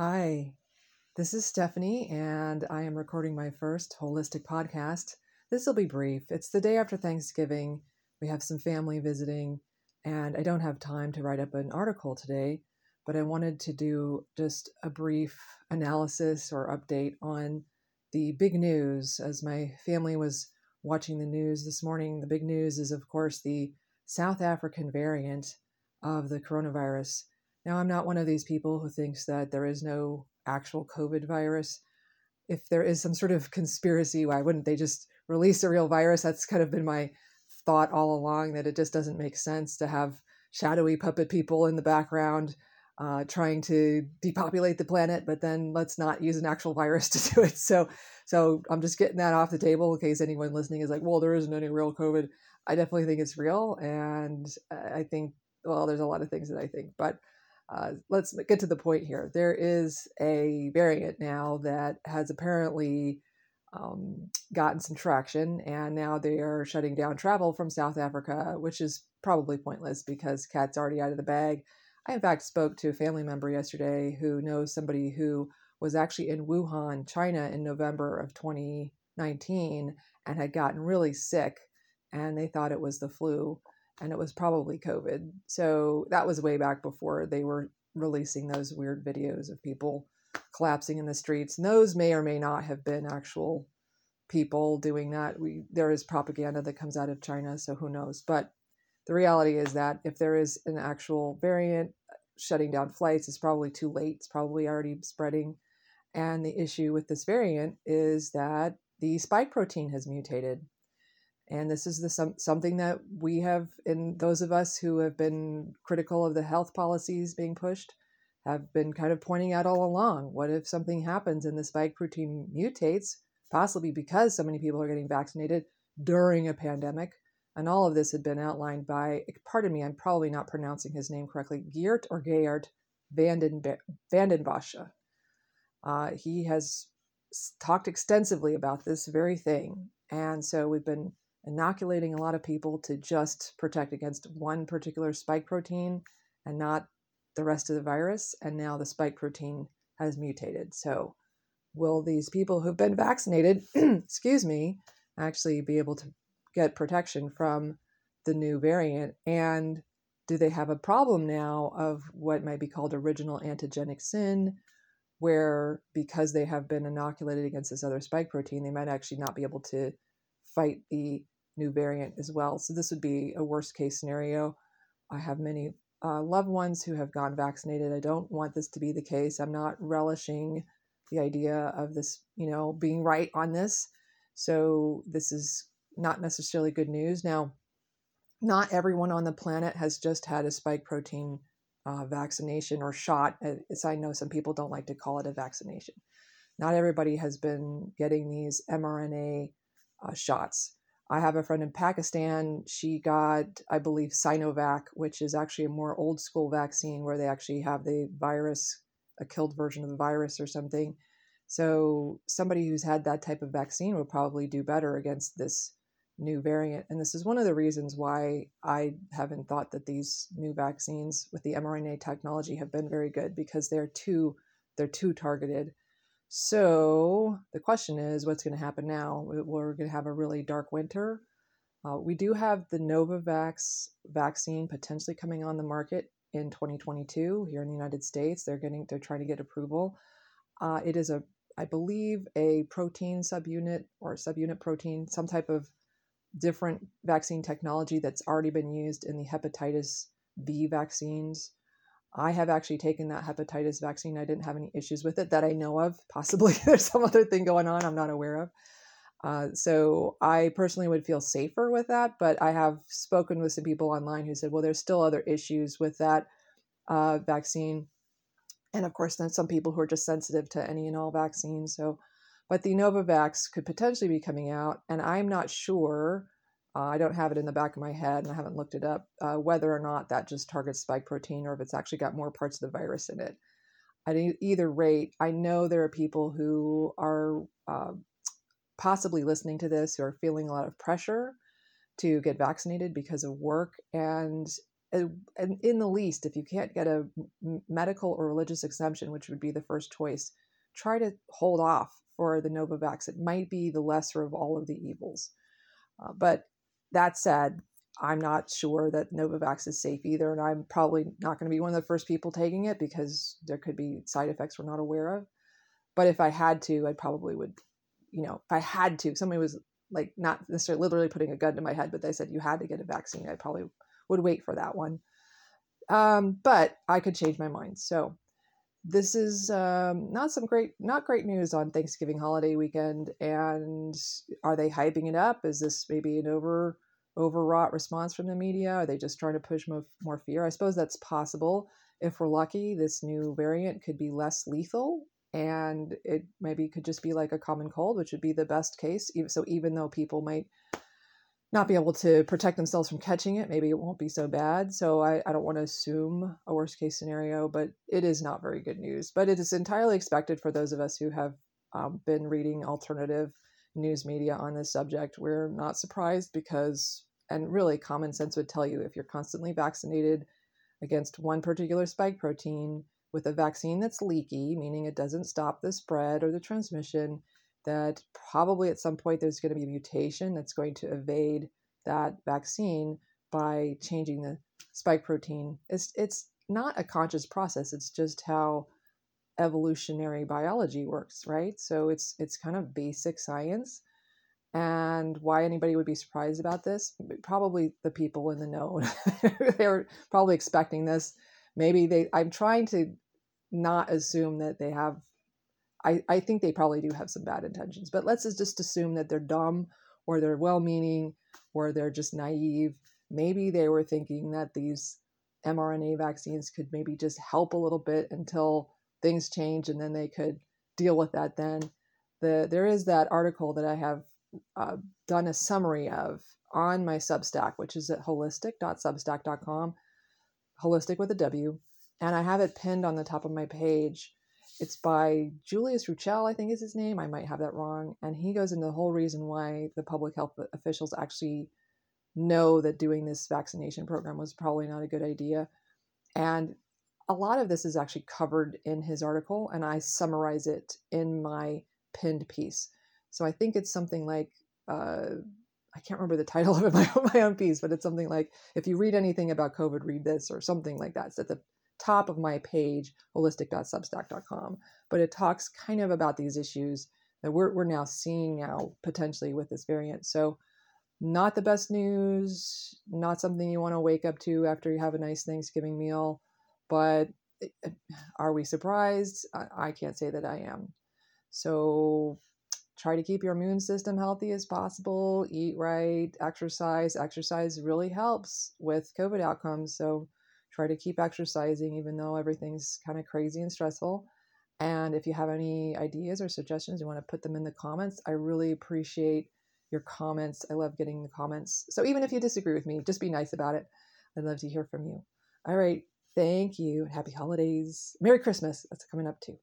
Hi, this is Stephanie, and I am recording my first holistic podcast. This will be brief. It's the day after Thanksgiving. We have some family visiting, and I don't have time to write up an article today, but I wanted to do just a brief analysis or update on the big news. As my family was watching the news this morning, the big news is, of course, the South African variant of the coronavirus. Now, I'm not one of these people who thinks that there is no actual COVID virus. If there is some sort of conspiracy, why wouldn't they just release a real virus? That's kind of been my thought all along that it just doesn't make sense to have shadowy puppet people in the background uh, trying to depopulate the planet, but then let's not use an actual virus to do it. So, so I'm just getting that off the table in case anyone listening is like, "Well, there isn't any real COVID." I definitely think it's real, and I think well, there's a lot of things that I think, but uh, let's get to the point here. There is a variant now that has apparently um, gotten some traction, and now they are shutting down travel from South Africa, which is probably pointless because cat's already out of the bag. I, in fact, spoke to a family member yesterday who knows somebody who was actually in Wuhan, China, in November of 2019 and had gotten really sick, and they thought it was the flu and it was probably COVID. So that was way back before they were releasing those weird videos of people collapsing in the streets. And those may or may not have been actual people doing that. We there is propaganda that comes out of China, so who knows? But the reality is that if there is an actual variant shutting down flights, it's probably too late. It's probably already spreading. And the issue with this variant is that the spike protein has mutated and this is the some, something that we have in those of us who have been critical of the health policies being pushed have been kind of pointing out all along what if something happens and the spike protein mutates possibly because so many people are getting vaccinated during a pandemic and all of this had been outlined by pardon me i'm probably not pronouncing his name correctly geert or geert vanden vandenbosche. Uh, he has talked extensively about this very thing and so we've been inoculating a lot of people to just protect against one particular spike protein and not the rest of the virus. And now the spike protein has mutated. So, will these people who've been vaccinated, excuse me, actually be able to get protection from the new variant? And do they have a problem now of what might be called original antigenic sin, where because they have been inoculated against this other spike protein, they might actually not be able to fight the new variant as well. So this would be a worst case scenario. I have many uh, loved ones who have gone vaccinated. I don't want this to be the case. I'm not relishing the idea of this, you know, being right on this. So this is not necessarily good news. Now, not everyone on the planet has just had a spike protein uh, vaccination or shot. As I know, some people don't like to call it a vaccination. Not everybody has been getting these mRNA uh, shots. I have a friend in Pakistan. She got, I believe, Sinovac, which is actually a more old school vaccine where they actually have the virus, a killed version of the virus or something. So somebody who's had that type of vaccine would probably do better against this new variant. And this is one of the reasons why I haven't thought that these new vaccines with the mRNA technology have been very good because they're too they're too targeted. So the question is, what's going to happen now? We're going to have a really dark winter. Uh, we do have the Novavax vaccine potentially coming on the market in 2022 here in the United States. They're getting, they're trying to get approval. Uh, it is a, I believe, a protein subunit or subunit protein, some type of different vaccine technology that's already been used in the hepatitis B vaccines. I have actually taken that hepatitis vaccine. I didn't have any issues with it that I know of. Possibly there's some other thing going on I'm not aware of. Uh, so I personally would feel safer with that, but I have spoken with some people online who said, well, there's still other issues with that uh, vaccine. And of course, then some people who are just sensitive to any and all vaccines. So, but the Novavax could potentially be coming out, and I'm not sure uh, I don't have it in the back of my head and I haven't looked it up uh, whether or not that just targets spike protein or if it's actually got more parts of the virus in it. At either rate, I know there are people who are uh, possibly listening to this who are feeling a lot of pressure to get vaccinated because of work. And in the least, if you can't get a medical or religious exemption, which would be the first choice, try to hold off for the Novavax. It might be the lesser of all of the evils. Uh, but that said, I'm not sure that Novavax is safe either, and I'm probably not going to be one of the first people taking it because there could be side effects we're not aware of. But if I had to, I probably would, you know, if I had to, somebody was like not necessarily literally putting a gun to my head, but they said you had to get a vaccine, I probably would wait for that one. Um, but I could change my mind. So this is um, not some great, not great news on Thanksgiving holiday weekend. And are they hyping it up? Is this maybe an over overwrought response from the media? Are they just trying to push more, more fear? I suppose that's possible. If we're lucky, this new variant could be less lethal and it maybe could just be like a common cold, which would be the best case. So even though people might not be able to protect themselves from catching it, maybe it won't be so bad. So I, I don't want to assume a worst case scenario, but it is not very good news. But it is entirely expected for those of us who have um, been reading alternative news media on this subject. We're not surprised because and really common sense would tell you if you're constantly vaccinated against one particular spike protein with a vaccine that's leaky, meaning it doesn't stop the spread or the transmission, that probably at some point there's going to be a mutation that's going to evade that vaccine by changing the spike protein. It's it's not a conscious process. It's just how evolutionary biology works, right? So it's it's kind of basic science and why anybody would be surprised about this probably the people in the know They're probably expecting this maybe they i'm trying to not assume that they have i i think they probably do have some bad intentions but let's just assume that they're dumb or they're well-meaning or they're just naive maybe they were thinking that these mrna vaccines could maybe just help a little bit until things change and then they could deal with that then the there is that article that i have uh, done a summary of on my Substack, which is at wholistic.substack.com, holistic with a W, and I have it pinned on the top of my page. It's by Julius Ruechel, I think is his name. I might have that wrong. And he goes into the whole reason why the public health officials actually know that doing this vaccination program was probably not a good idea. And a lot of this is actually covered in his article, and I summarize it in my pinned piece. So I think it's something like uh, I can't remember the title of it, my, my own piece, but it's something like if you read anything about COVID, read this or something like that. It's at the top of my page, wholistic.substack.com. But it talks kind of about these issues that we're, we're now seeing now potentially with this variant. So not the best news, not something you want to wake up to after you have a nice Thanksgiving meal, but are we surprised? I, I can't say that I am. So try to keep your immune system healthy as possible, eat right, exercise. Exercise really helps with COVID outcomes. So try to keep exercising, even though everything's kind of crazy and stressful. And if you have any ideas or suggestions, you want to put them in the comments. I really appreciate your comments. I love getting the comments. So even if you disagree with me, just be nice about it. I'd love to hear from you. All right. Thank you. Happy holidays. Merry Christmas. That's coming up too.